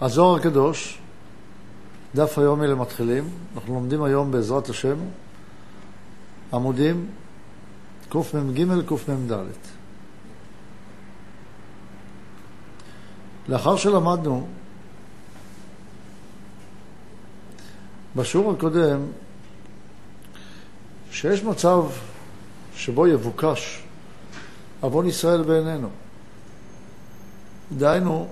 הזוהר הקדוש, דף היומי למתחילים, אנחנו לומדים היום בעזרת השם עמודים קמ"ג קמ"ד. לאחר שלמדנו בשיעור הקודם שיש מצב שבו יבוקש עוון ישראל בעינינו. דהיינו,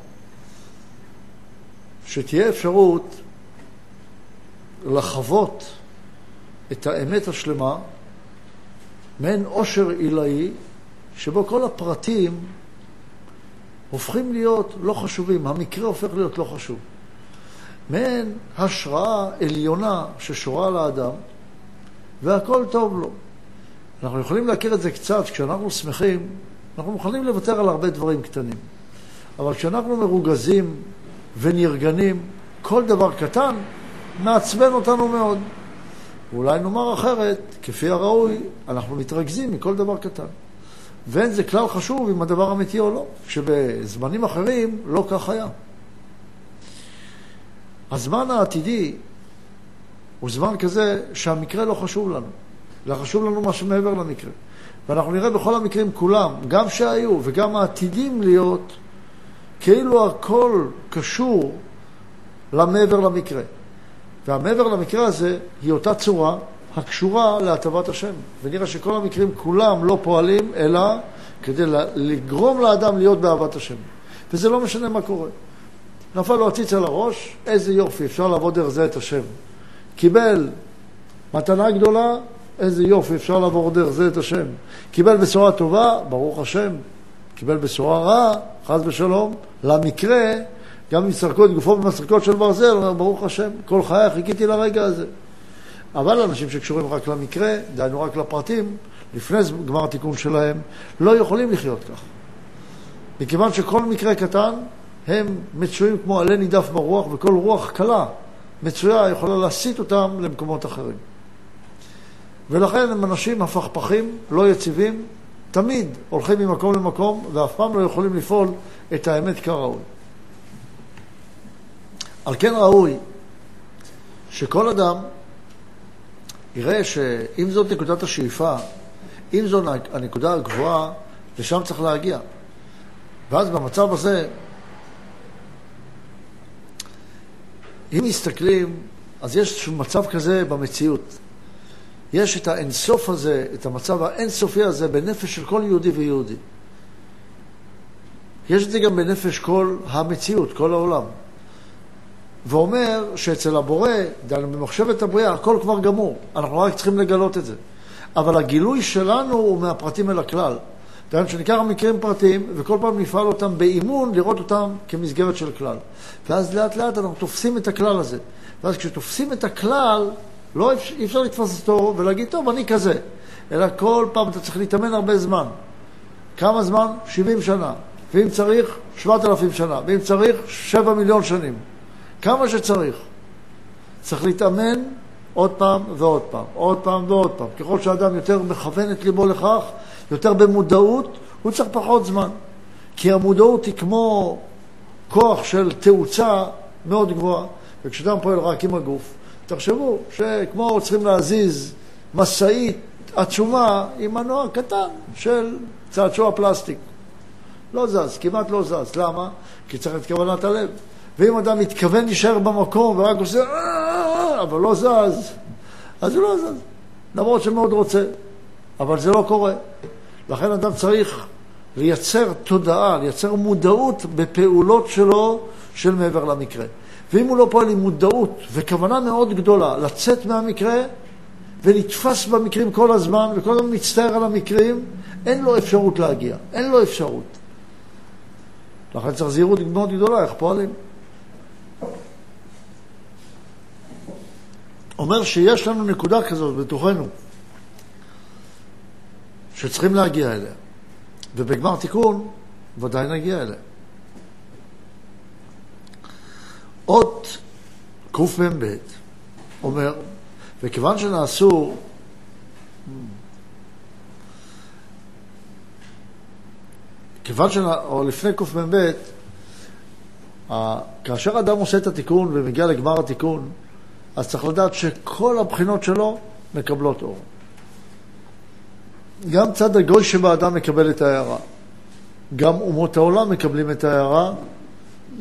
שתהיה אפשרות לחוות את האמת השלמה, מעין עושר עילאי, שבו כל הפרטים הופכים להיות לא חשובים, המקרה הופך להיות לא חשוב. מעין השראה עליונה ששורה על האדם, והכל טוב לו. אנחנו יכולים להכיר את זה קצת, כשאנחנו שמחים, אנחנו מוכנים לוותר על הרבה דברים קטנים. אבל כשאנחנו מרוגזים ונרגנים, כל דבר קטן מעצבן אותנו מאוד. ואולי נאמר אחרת, כפי הראוי, אנחנו מתרכזים מכל דבר קטן. ואין זה כלל חשוב אם הדבר אמיתי או לא, שבזמנים אחרים לא כך היה. הזמן העתידי הוא זמן כזה שהמקרה לא חשוב לנו, אלא חשוב לנו מה שמעבר למקרה. ואנחנו נראה בכל המקרים כולם, גם שהיו וגם העתידים להיות, כאילו הכל קשור למעבר למקרה. והמעבר למקרה הזה היא אותה צורה הקשורה להטבת השם. ונראה שכל המקרים כולם לא פועלים, אלא כדי לגרום לאדם להיות באהבת השם. וזה לא משנה מה קורה. נפל לו עציץ על הראש, איזה יופי, אפשר לעבוד דרך זה את השם. קיבל מתנה גדולה, איזה יופי, אפשר לעבור דרך זה את השם. קיבל בשורה טובה, ברוך השם. קיבל בשורה רעה, חס ושלום, למקרה, גם אם יסרקו את גופו במסרקות של ברזל, ברוך השם, כל חיי חיכיתי לרגע הזה. אבל אנשים שקשורים רק למקרה, דהיינו רק לפרטים, לפני גמר התיקון שלהם, לא יכולים לחיות כך. מכיוון שכל מקרה קטן, הם מצויים כמו עלה נידף ברוח, וכל רוח קלה מצויה יכולה להסיט אותם למקומות אחרים. ולכן הם אנשים הפכפכים, לא יציבים, תמיד הולכים ממקום למקום, ואף פעם לא יכולים לפעול את האמת כראוי. על כן ראוי שכל אדם יראה שאם זאת נקודת השאיפה, אם זו הנקודה הגבוהה, לשם צריך להגיע. ואז במצב הזה, אם מסתכלים, אז יש מצב כזה במציאות. יש את האינסוף הזה, את המצב האינסופי הזה בנפש של כל יהודי ויהודי. יש את זה גם בנפש כל המציאות, כל העולם. ואומר שאצל הבורא, דהיינו במחשבת הבריאה, הכל כבר גמור. אנחנו רק צריכים לגלות את זה. אבל הגילוי שלנו הוא מהפרטים אל הכלל. דהיינו שניקח מקרים פרטיים, וכל פעם נפעל אותם באימון, לראות אותם כמסגרת של כלל. ואז לאט לאט אנחנו תופסים את הכלל הזה. ואז כשתופסים את הכלל, לא אי אפשר לתפוס אותו ולהגיד, טוב, אני כזה. אלא כל פעם אתה צריך להתאמן הרבה זמן. כמה זמן? 70 שנה. ואם צריך, 7,000 שנה. ואם צריך, 7 מיליון שנים. כמה שצריך. צריך להתאמן עוד פעם ועוד פעם, עוד פעם ועוד פעם. ככל שאדם יותר מכוון את ליבו לכך, יותר במודעות, הוא צריך פחות זמן. כי המודעות היא כמו כוח של תאוצה מאוד גבוהה, וכשאדם פועל רק עם הגוף, תחשבו שכמו צריכים להזיז משאית עצומה עם מנוע קטן של צעצוע פלסטיק. לא זז, כמעט לא זז. למה? כי צריך את כוונת הלב. ואם אדם מתכוון להישאר במקום ורק עושה אה", שמאוד רוצה, אבל לא. ואם הוא לא פועל עם מודעות וכוונה מאוד גדולה לצאת מהמקרה ונתפס במקרים כל הזמן וכל הזמן מצטער על המקרים, אין לו אפשרות להגיע, אין לו אפשרות. לכן צריך זהירות מאוד גדולה איך פועלים. אומר שיש לנו נקודה כזאת בתוכנו, שצריכים להגיע אליה, ובגמר תיקון ודאי נגיע אליה. אות קמ"ב אומר, וכיוון שנעשו כיוון ש... או לפני קמ"ב, כאשר אדם עושה את התיקון ומגיע לגמר התיקון, אז צריך לדעת שכל הבחינות שלו מקבלות אור. גם צד הגוי שבאדם מקבל את ההערה. גם אומות העולם מקבלים את ההערה,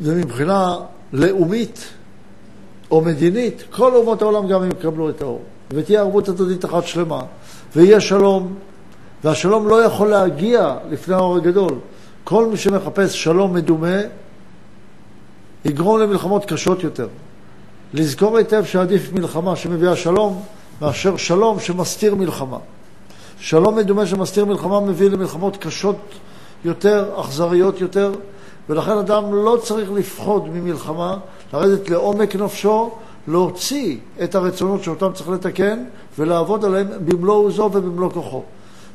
ומבחינה לאומית או מדינית, כל אומות העולם גם יקבלו את האור. ותהיה ערבות הדדית אחת שלמה, ויהיה שלום, והשלום לא יכול להגיע לפני האור הגדול. כל מי שמחפש שלום מדומה, יגרום למלחמות קשות יותר. לזכור היטב שעדיף מלחמה שמביאה שלום, מאשר שלום שמסתיר מלחמה. שלום מדומה שמסתיר מלחמה מביא למלחמות קשות יותר, אכזריות יותר, ולכן אדם לא צריך לפחוד ממלחמה, לרדת לעומק נפשו, להוציא את הרצונות שאותם צריך לתקן ולעבוד עליהם במלוא עוזו ובמלוא כוחו.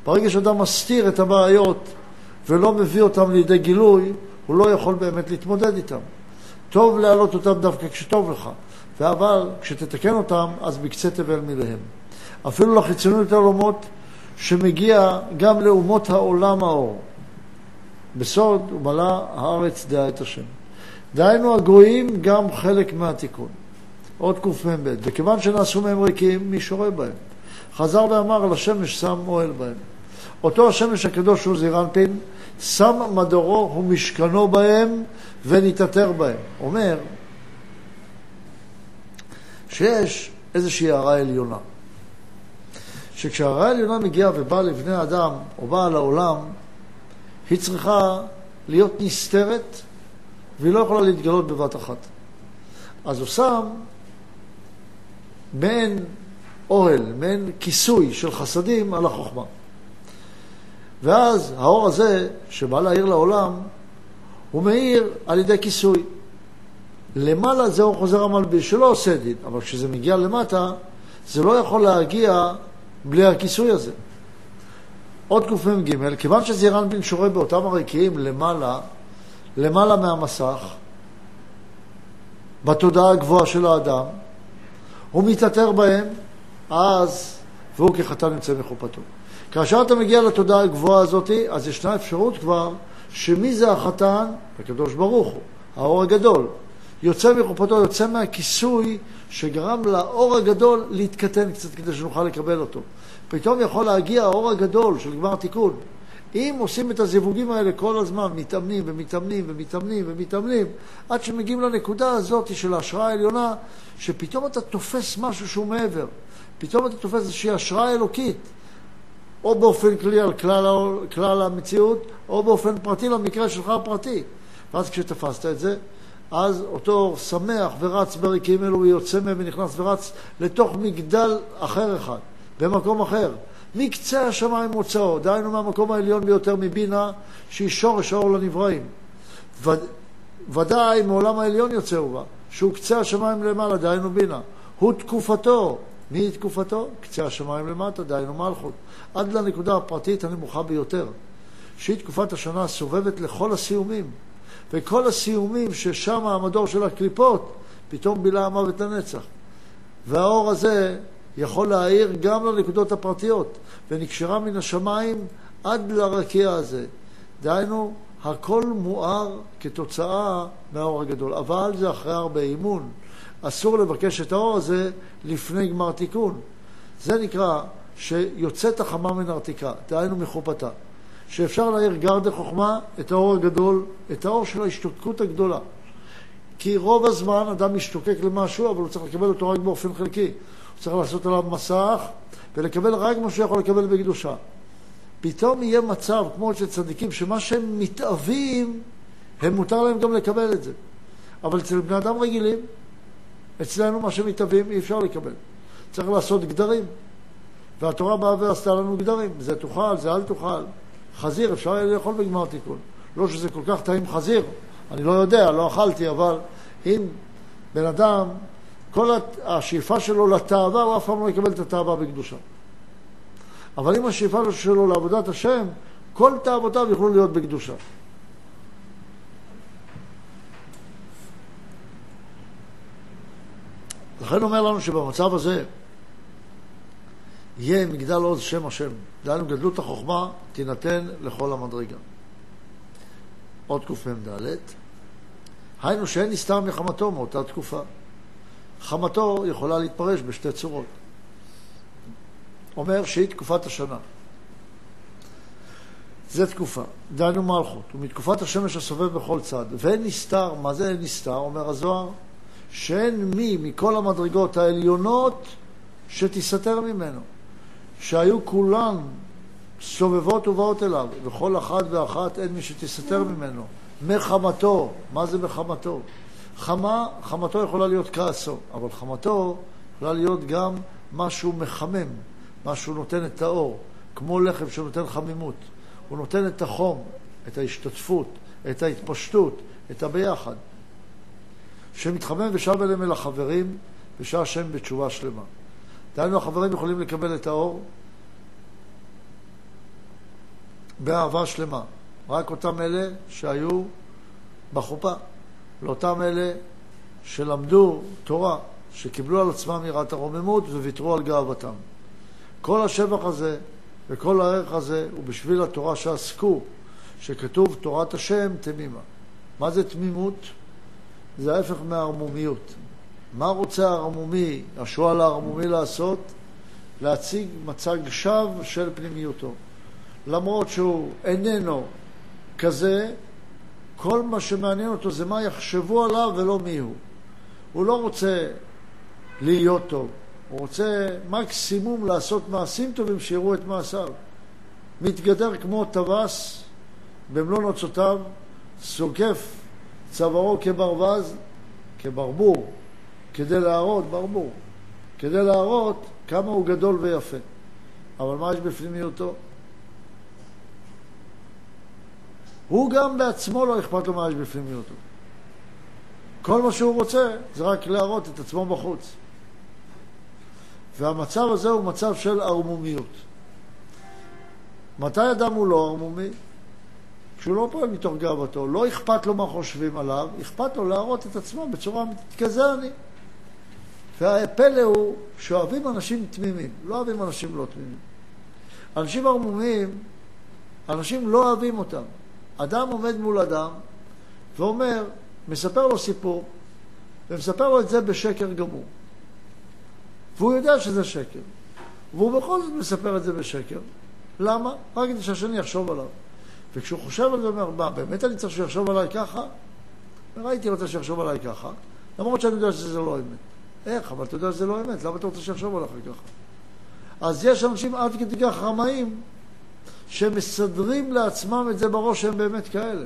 ברגע שאדם מסתיר את הבעיות ולא מביא אותם לידי גילוי, הוא לא יכול באמת להתמודד איתם. טוב להעלות אותם דווקא כשטוב לך, אבל כשתתקן אותם, אז בקצה תבל מלהם. אפילו לחיצוניות העולמות, שמגיע גם לאומות העולם האור. בסוד ומלא הארץ דעה את השם. דהיינו הגויים גם חלק מהתיקון. עוד קמ"ב, וכיוון שנעשו מהם ריקים, מי שורה בהם? חזר ואמר, על השמש שם אוהל בהם. אותו השמש הקדוש הוא זירנפין, שם מדורו ומשכנו בהם ונתעטר בהם. אומר שיש איזושהי הערה עליונה. שכשהערה העליונה מגיעה ובאה לבני אדם או באה לעולם, היא צריכה להיות נסתרת והיא לא יכולה להתגלות בבת אחת. אז הוא שם מעין אוהל, מעין כיסוי של חסדים על החוכמה. ואז האור הזה, שבא להאיר לעולם, הוא מאיר על ידי כיסוי. למעלה זה אור חוזר המלביש, שלא עושה דין, אבל כשזה מגיע למטה, זה לא יכול להגיע בלי הכיסוי הזה. עוד קמ"ג, כיוון שזירן בן שורה באותם הריקים למעלה, למעלה מהמסך, בתודעה הגבוהה של האדם, הוא מתעטר בהם, אז, והוא כחתן יוצא מחופתו. כאשר אתה מגיע לתודעה הגבוהה הזאת, אז ישנה אפשרות כבר שמי זה החתן? הקדוש ברוך הוא, האור הגדול. יוצא מחופתו, יוצא מהכיסוי שגרם לאור הגדול להתקטן קצת כדי שנוכל לקבל אותו. פתאום יכול להגיע האור הגדול של גמר תיקון. אם עושים את הזיווגים האלה כל הזמן, מתאמנים ומתאמנים ומתאמנים ומתאמנים, עד שמגיעים לנקודה הזאת של ההשראה העליונה, שפתאום אתה תופס משהו שהוא מעבר. פתאום אתה תופס איזושהי השראה אלוקית, או באופן כללי על כלל, כלל המציאות, או באופן פרטי למקרה שלך הפרטי. ואז כשתפסת את זה, אז אותו שמח ורץ בריקים אלו, יוצא מהם ונכנס ורץ לתוך מגדל אחר אחד, במקום אחר. מקצה השמיים מוצאו, דהיינו מהמקום העליון ביותר מבינה, שהיא שורש האור לנבראים. ו... ודאי מעולם העליון יוצא בה, שהוא קצה השמיים למעלה, דהיינו בינה. הוא תקופתו. מי תקופתו? קצה השמיים למטה, דהיינו מלכות. עד לנקודה הפרטית הנמוכה ביותר, שהיא תקופת השנה הסובבת לכל הסיומים. וכל הסיומים ששם המדור של הקליפות, פתאום בילה המוות לנצח. והאור הזה יכול להאיר גם לנקודות הפרטיות, ונקשרה מן השמיים עד לרקיע הזה. דהיינו, הכל מואר כתוצאה מהאור הגדול, אבל זה אחרי הרבה אימון. אסור לבקש את האור הזה לפני גמר תיקון. זה נקרא שיוצאת החמה מן הרתיקה, דהיינו מחופתה. שאפשר להעיר גר דחוכמה את האור הגדול, את האור של ההשתוקקות הגדולה. כי רוב הזמן אדם משתוקק למשהו, אבל הוא צריך לקבל אותו רק באופן חלקי. צריך לעשות עליו מסך ולקבל רק מה שהוא יכול לקבל בקדושה. פתאום יהיה מצב, כמו אצל צדיקים, שמה שהם מתאווים, הם מותר להם גם לקבל את זה. אבל אצל בני אדם רגילים, אצלנו מה שמתאווים אי אפשר לקבל. צריך לעשות גדרים. והתורה באה ועשתה לנו גדרים. זה תאכל, זה אל תאכל. חזיר אפשר היה לאכול בגמר תיקון. לא שזה כל כך טעים חזיר, אני לא יודע, לא אכלתי, אבל אם בן אדם, כל השאיפה שלו לתאווה, הוא אף פעם לא יקבל את התאווה בקדושה. אבל אם השאיפה שלו לעבודת השם, כל תאוותיו יוכלו להיות בקדושה. לכן אומר לנו שבמצב הזה יהיה מגדל עוז שם השם. דהיינו גדלות החוכמה תינתן לכל המדרגה. עוד קמ"ד היינו שאין נסתר מחמתו מאותה תקופה. חמתו יכולה להתפרש בשתי צורות. אומר שהיא תקופת השנה. זה תקופה, דהיינו מלכות, ומתקופת השמש הסובב בכל צד. ואין נסתר, מה זה נסתר? אומר הזוהר, שאין מי מכל המדרגות העליונות שתסתר ממנו, שהיו כולן סובבות ובאות אליו, וכל אחת ואחת אין מי שתסתר ממנו. מחמתו, מה זה מחמתו? חמה, חמתו יכולה להיות כעסו, אבל חמתו יכולה להיות גם משהו מחמם, משהו נותן את האור, כמו לחם שנותן חמימות. הוא נותן את החום, את ההשתתפות, את ההתפשטות, את הביחד. שמתחמם ושב אליהם אל החברים, ושעה השם בתשובה שלמה. דהיינו, החברים יכולים לקבל את האור באהבה שלמה. רק אותם אלה שהיו בחופה, לאותם אלה שלמדו תורה, שקיבלו על עצמם יראת הרוממות וויתרו על גאוותם. כל השבח הזה וכל הערך הזה הוא בשביל התורה שעסקו, שכתוב תורת השם תמימה. מה זה תמימות? זה ההפך מהערמומיות. מה רוצה הערמומי, השועל הערמומי לעשות? להציג מצג שווא של פנימיותו. למרות שהוא איננו כזה, כל מה שמעניין אותו זה מה יחשבו עליו ולא מי הוא. הוא לא רוצה להיות טוב, הוא רוצה מקסימום לעשות מעשים טובים שיראו את מעשיו. מתגדר כמו טווס במלוא נוצותיו, סוגף צווארו כברווז, כברבור, כדי להראות, ברבור, כדי להראות כמה הוא גדול ויפה. אבל מה יש בפנימיותו? הוא גם בעצמו לא אכפת לו מה יש בפנימיותו. כל מה שהוא רוצה זה רק להראות את עצמו בחוץ. והמצב הזה הוא מצב של ערמומיות. מתי אדם הוא לא ערמומי? כשהוא לא פועל מתוך גאוותו, לא אכפת לו מה חושבים עליו, אכפת לו להראות את עצמו בצורה אמיתית, כזה אני. והפלא הוא שאוהבים אנשים תמימים, לא אוהבים אנשים לא תמימים. אנשים ערמומיים, אנשים לא אוהבים אותם. אדם עומד מול אדם ואומר, מספר לו סיפור, ומספר לו את זה בשקר גמור. והוא יודע שזה שקר. והוא בכל זאת מספר את זה בשקר. למה? רק כדי שהשני יחשוב עליו. וכשהוא חושב על זה, אומר, מה, באמת אני צריך שיחשוב עליי ככה? הייתי רוצה שיחשוב עליי ככה, למרות שאני יודע שזה לא אמת. איך? אבל אתה יודע שזה לא אמת, למה אתה רוצה שיחשוב עליך ככה? אז יש אנשים עד כדי כך רמאים, שמסדרים לעצמם את זה בראש שהם באמת כאלה.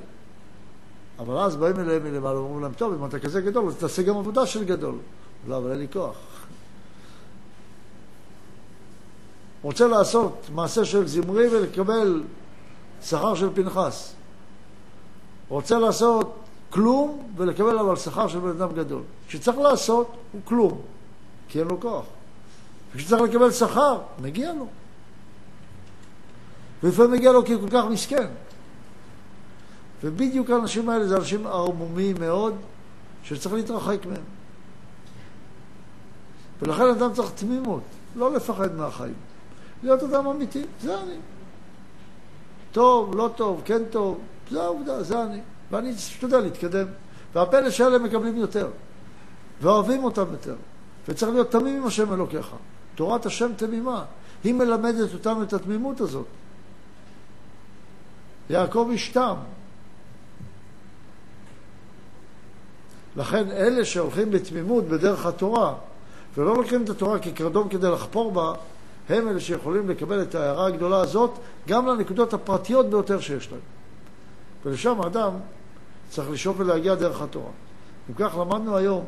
אבל אז באים אליהם מלמעלה ואומרים להם, טוב, אם אתה כזה גדול, אז תעשה גם עבודה של גדול. לא, אבל אין לי כוח. רוצה לעשות מעשה של זמרי ולקבל שכר של פנחס. רוצה לעשות כלום ולקבל אבל שכר של בן אדם גדול. כשצריך לעשות, הוא כלום, כי אין לו כוח. וכשצריך לקבל שכר, מגיע לו. ולפעמים מגיע לו כי הוא כל כך מסכן. ובדיוק האנשים האלה זה אנשים ערמומיים מאוד, שצריך להתרחק מהם. ולכן אדם צריך תמימות, לא לפחד מהחיים. להיות אדם אמיתי, זה אני. טוב, לא טוב, כן טוב, זה העובדה, זה אני. ואני אשתדל להתקדם. והפלא שאלה מקבלים יותר, ואוהבים אותם יותר. וצריך להיות תמים עם השם אלוקיך. תורת השם תמימה. היא מלמדת אותם את התמימות הזאת. יעקב ישתם. לכן אלה שהולכים בתמימות בדרך התורה, ולא לוקחים את התורה כקרדום כדי לחפור בה, הם אלה שיכולים לקבל את ההערה הגדולה הזאת גם לנקודות הפרטיות ביותר שיש להם. ולשם האדם צריך לשאוף ולהגיע דרך התורה. אם כך למדנו היום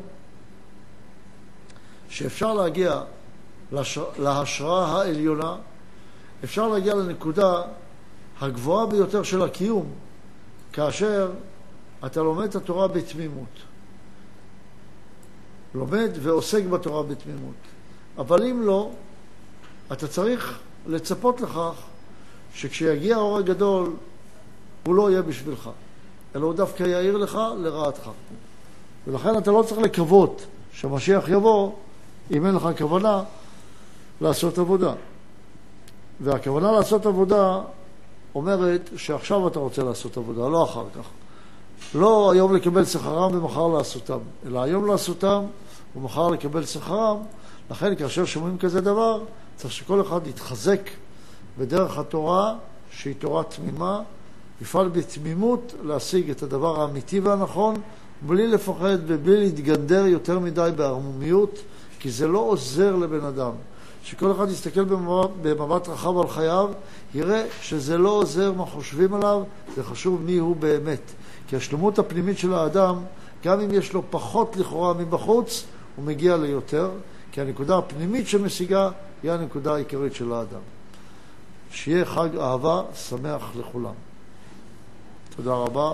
שאפשר להגיע להשראה העליונה, אפשר להגיע לנקודה הגבוהה ביותר של הקיום, כאשר אתה לומד את התורה בתמימות. לומד ועוסק בתורה בתמימות. אבל אם לא, אתה צריך לצפות לכך שכשיגיע האור הגדול, הוא לא יהיה בשבילך, אלא הוא דווקא יאיר לך לרעתך. ולכן אתה לא צריך לקוות שהמשיח יבוא אם אין לך כוונה לעשות עבודה. והכוונה לעשות עבודה אומרת שעכשיו אתה רוצה לעשות עבודה, לא אחר כך. לא היום לקבל שכרם ומחר לעשותם, אלא היום לעשותם ומחר לקבל שכרם. לכן כאשר שומעים כזה דבר, צריך שכל אחד יתחזק בדרך התורה, שהיא תורה תמימה, יפעל בתמימות להשיג את הדבר האמיתי והנכון, בלי לפחד ובלי להתגנדר יותר מדי בערמומיות, כי זה לא עוזר לבן אדם. שכל אחד יסתכל במבט, במבט רחב על חייו, יראה שזה לא עוזר מה חושבים עליו, זה חשוב מי הוא באמת. כי השלמות הפנימית של האדם, גם אם יש לו פחות לכאורה מבחוץ, הוא מגיע ליותר, כי הנקודה הפנימית שמשיגה היא הנקודה העיקרית של האדם. שיהיה חג אהבה שמח לכולם. תודה רבה.